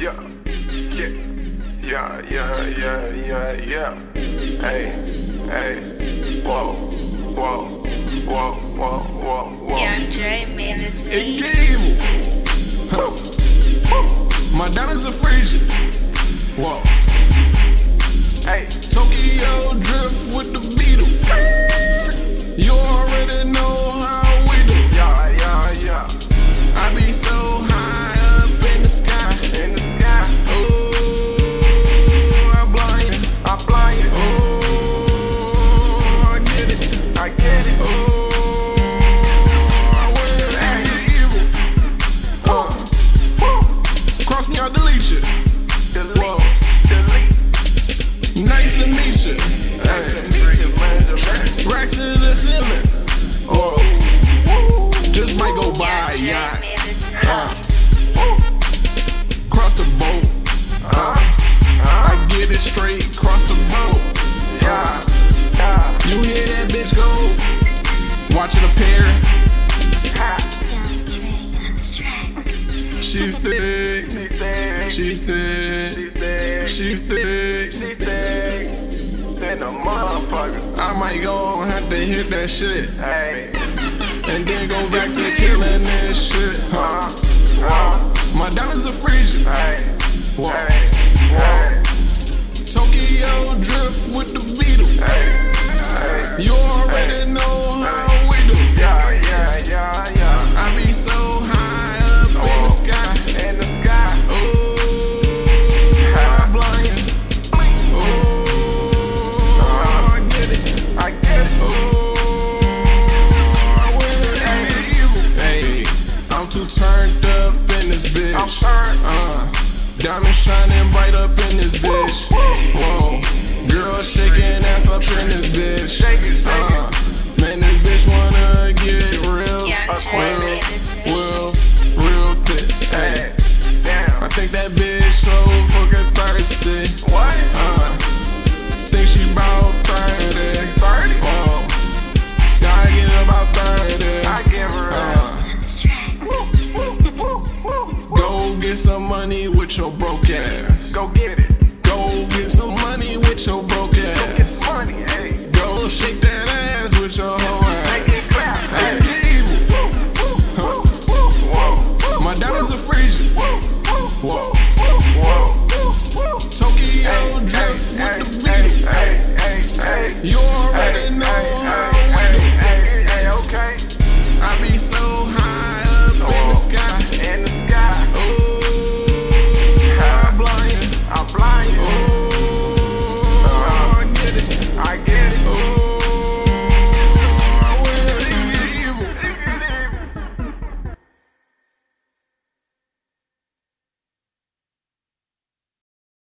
Yeah, yeah, yeah, yeah, yeah, yeah, yeah. Hey, hey, whoa, whoa, whoa, whoa, whoa, whoa. YoungDray made beat. get evil. Huh. My diamonds are freezing. Whoa. Racks the ceiling. Just might go buy a yacht. cross the boat. I get it straight, cross the boat. You hear that bitch go? Watch it appear. Ha. YoungDray on the track. She's thick. She's thick. She's thick. She's thick. She's thick. She's thick. Motherfucker. I might go and have to hit that shit. Hey, And then go back to killing this shit. Huh. uh, uh, My diamonds are freezing. hey, Whoa. hey, hey, Tokyo drift with the Beetle. hey, hey. You already get some money with your broke ass. Go get it.